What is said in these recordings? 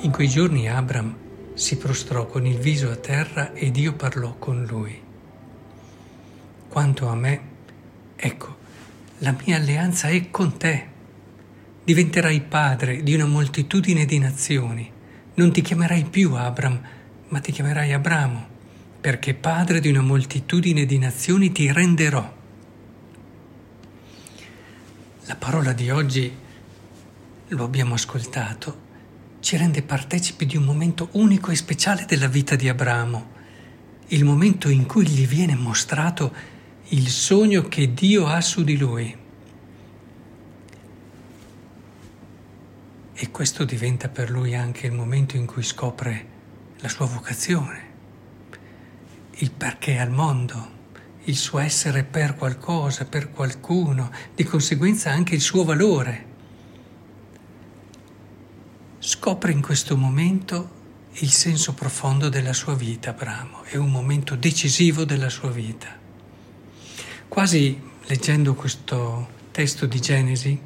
In quei giorni Abram si prostrò con il viso a terra e Dio parlò con lui. Quanto a me, ecco, la mia alleanza è con te. Diventerai padre di una moltitudine di nazioni. Non ti chiamerai più Abram, ma ti chiamerai Abramo, perché padre di una moltitudine di nazioni ti renderò. La parola di oggi, lo abbiamo ascoltato, ci rende partecipi di un momento unico e speciale della vita di Abramo, il momento in cui gli viene mostrato il sogno che Dio ha su di lui. E questo diventa per lui anche il momento in cui scopre la sua vocazione, il perché al mondo, il suo essere per qualcosa, per qualcuno, di conseguenza anche il suo valore. Scopre in questo momento il senso profondo della sua vita, Abramo, è un momento decisivo della sua vita. Quasi leggendo questo testo di Genesi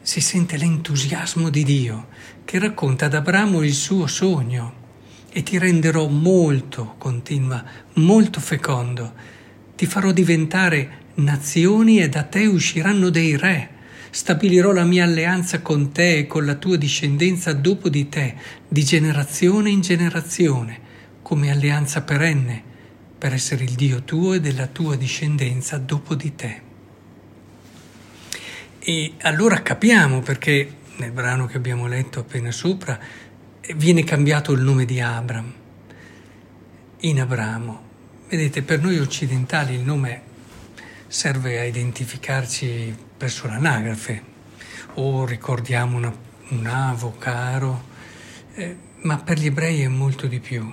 si sente l'entusiasmo di Dio che racconta ad Abramo il suo sogno e ti renderò molto, continua, molto fecondo, ti farò diventare nazioni e da te usciranno dei re. Stabilirò la mia alleanza con te e con la tua discendenza dopo di te, di generazione in generazione, come alleanza perenne per essere il Dio tuo e della tua discendenza dopo di te. E allora capiamo perché nel brano che abbiamo letto appena sopra viene cambiato il nome di Abram in Abramo. Vedete, per noi occidentali il nome serve a identificarci presso l'anagrafe o ricordiamo una, un avo caro, eh, ma per gli ebrei è molto di più.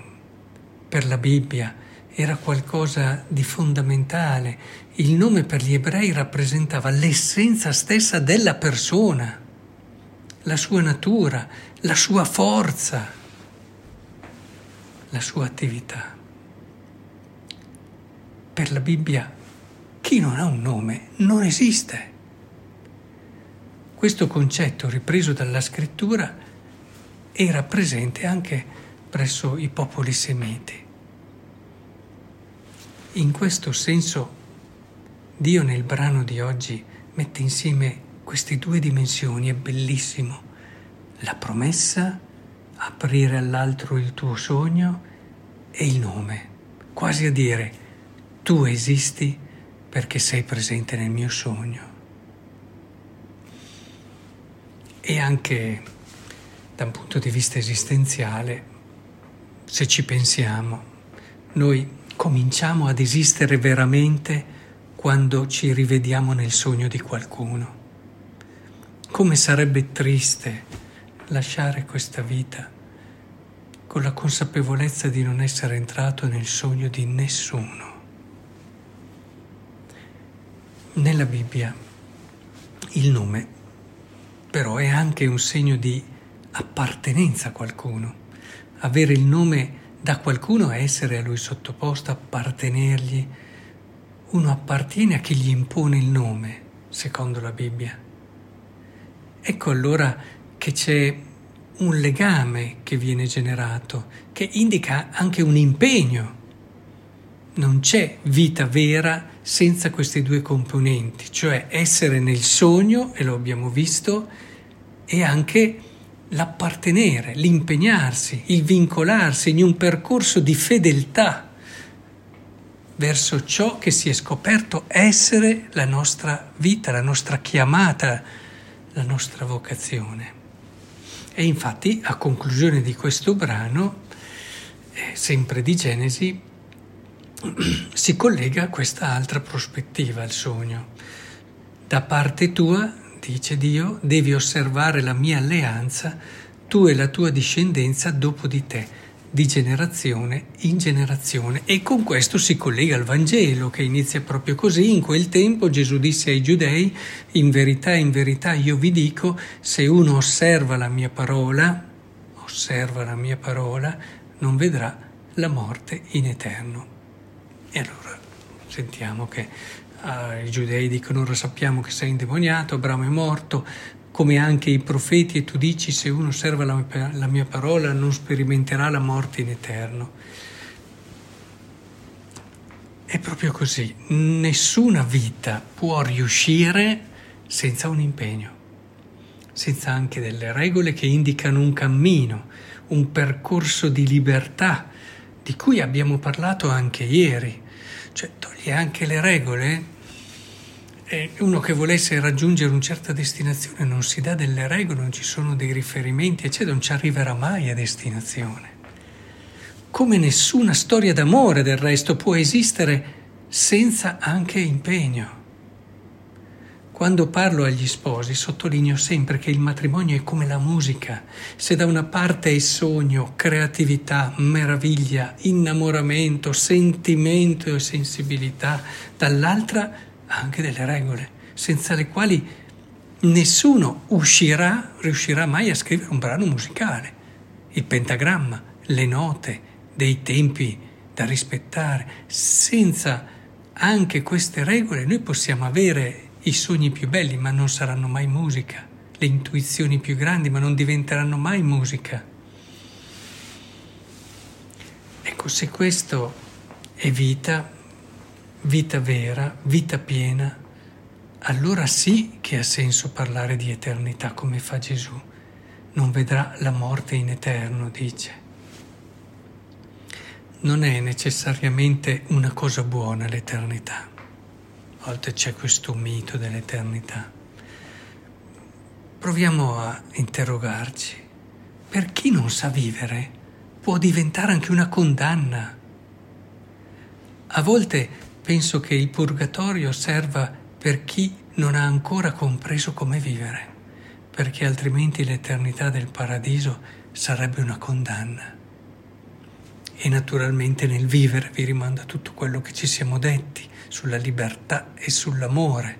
Per la Bibbia era qualcosa di fondamentale. Il nome per gli ebrei rappresentava l'essenza stessa della persona, la sua natura, la sua forza, la sua attività. Per la Bibbia chi non ha un nome non esiste. Questo concetto ripreso dalla scrittura era presente anche presso i popoli semiti. In questo senso Dio nel brano di oggi mette insieme queste due dimensioni, è bellissimo. La promessa, aprire all'altro il tuo sogno e il nome, quasi a dire tu esisti perché sei presente nel mio sogno. E anche da un punto di vista esistenziale, se ci pensiamo, noi cominciamo ad esistere veramente quando ci rivediamo nel sogno di qualcuno. Come sarebbe triste lasciare questa vita con la consapevolezza di non essere entrato nel sogno di nessuno. Nella Bibbia il nome però è anche un segno di appartenenza a qualcuno. Avere il nome da qualcuno a essere a lui sottoposto, appartenergli. Uno appartiene a chi gli impone il nome, secondo la Bibbia. Ecco allora che c'è un legame che viene generato, che indica anche un impegno. Non c'è vita vera senza questi due componenti, cioè essere nel sogno, e lo abbiamo visto, e anche l'appartenere, l'impegnarsi, il vincolarsi in un percorso di fedeltà verso ciò che si è scoperto essere la nostra vita, la nostra chiamata, la nostra vocazione. E infatti a conclusione di questo brano, eh, sempre di Genesi, si collega a questa altra prospettiva al sogno. Da parte tua dice Dio, devi osservare la mia alleanza, tu e la tua discendenza dopo di te, di generazione in generazione. E con questo si collega al Vangelo, che inizia proprio così. In quel tempo Gesù disse ai giudei, in verità, in verità io vi dico, se uno osserva la mia parola, osserva la mia parola, non vedrà la morte in eterno. E allora sentiamo che ah, i giudei dicono ora sappiamo che sei indemoniato, Abramo è morto, come anche i profeti, e tu dici se uno osserva la, la mia parola non sperimenterà la morte in eterno. È proprio così, nessuna vita può riuscire senza un impegno, senza anche delle regole che indicano un cammino, un percorso di libertà di cui abbiamo parlato anche ieri. Cioè toglie anche le regole. E uno che volesse raggiungere una certa destinazione non si dà delle regole, non ci sono dei riferimenti, eccetera, non ci arriverà mai a destinazione. Come nessuna storia d'amore del resto può esistere senza anche impegno. Quando parlo agli sposi sottolineo sempre che il matrimonio è come la musica. Se da una parte è sogno, creatività, meraviglia, innamoramento, sentimento e sensibilità, dall'altra anche delle regole, senza le quali nessuno uscirà, riuscirà mai a scrivere un brano musicale. Il pentagramma, le note, dei tempi da rispettare. Senza anche queste regole noi possiamo avere i sogni più belli, ma non saranno mai musica, le intuizioni più grandi, ma non diventeranno mai musica. Ecco, se questo è vita, vita vera, vita piena, allora sì che ha senso parlare di eternità come fa Gesù. Non vedrà la morte in eterno, dice. Non è necessariamente una cosa buona l'eternità volte c'è questo mito dell'eternità. Proviamo a interrogarci. Per chi non sa vivere può diventare anche una condanna. A volte penso che il purgatorio serva per chi non ha ancora compreso come vivere, perché altrimenti l'eternità del paradiso sarebbe una condanna. E naturalmente nel vivere vi rimanda tutto quello che ci siamo detti sulla libertà e sull'amore.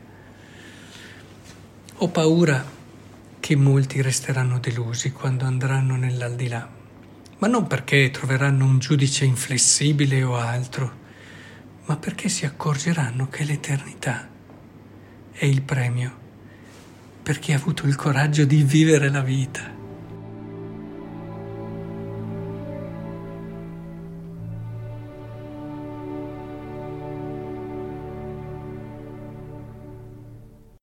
Ho paura che molti resteranno delusi quando andranno nell'aldilà, ma non perché troveranno un giudice inflessibile o altro, ma perché si accorgeranno che l'eternità è il premio per chi ha avuto il coraggio di vivere la vita.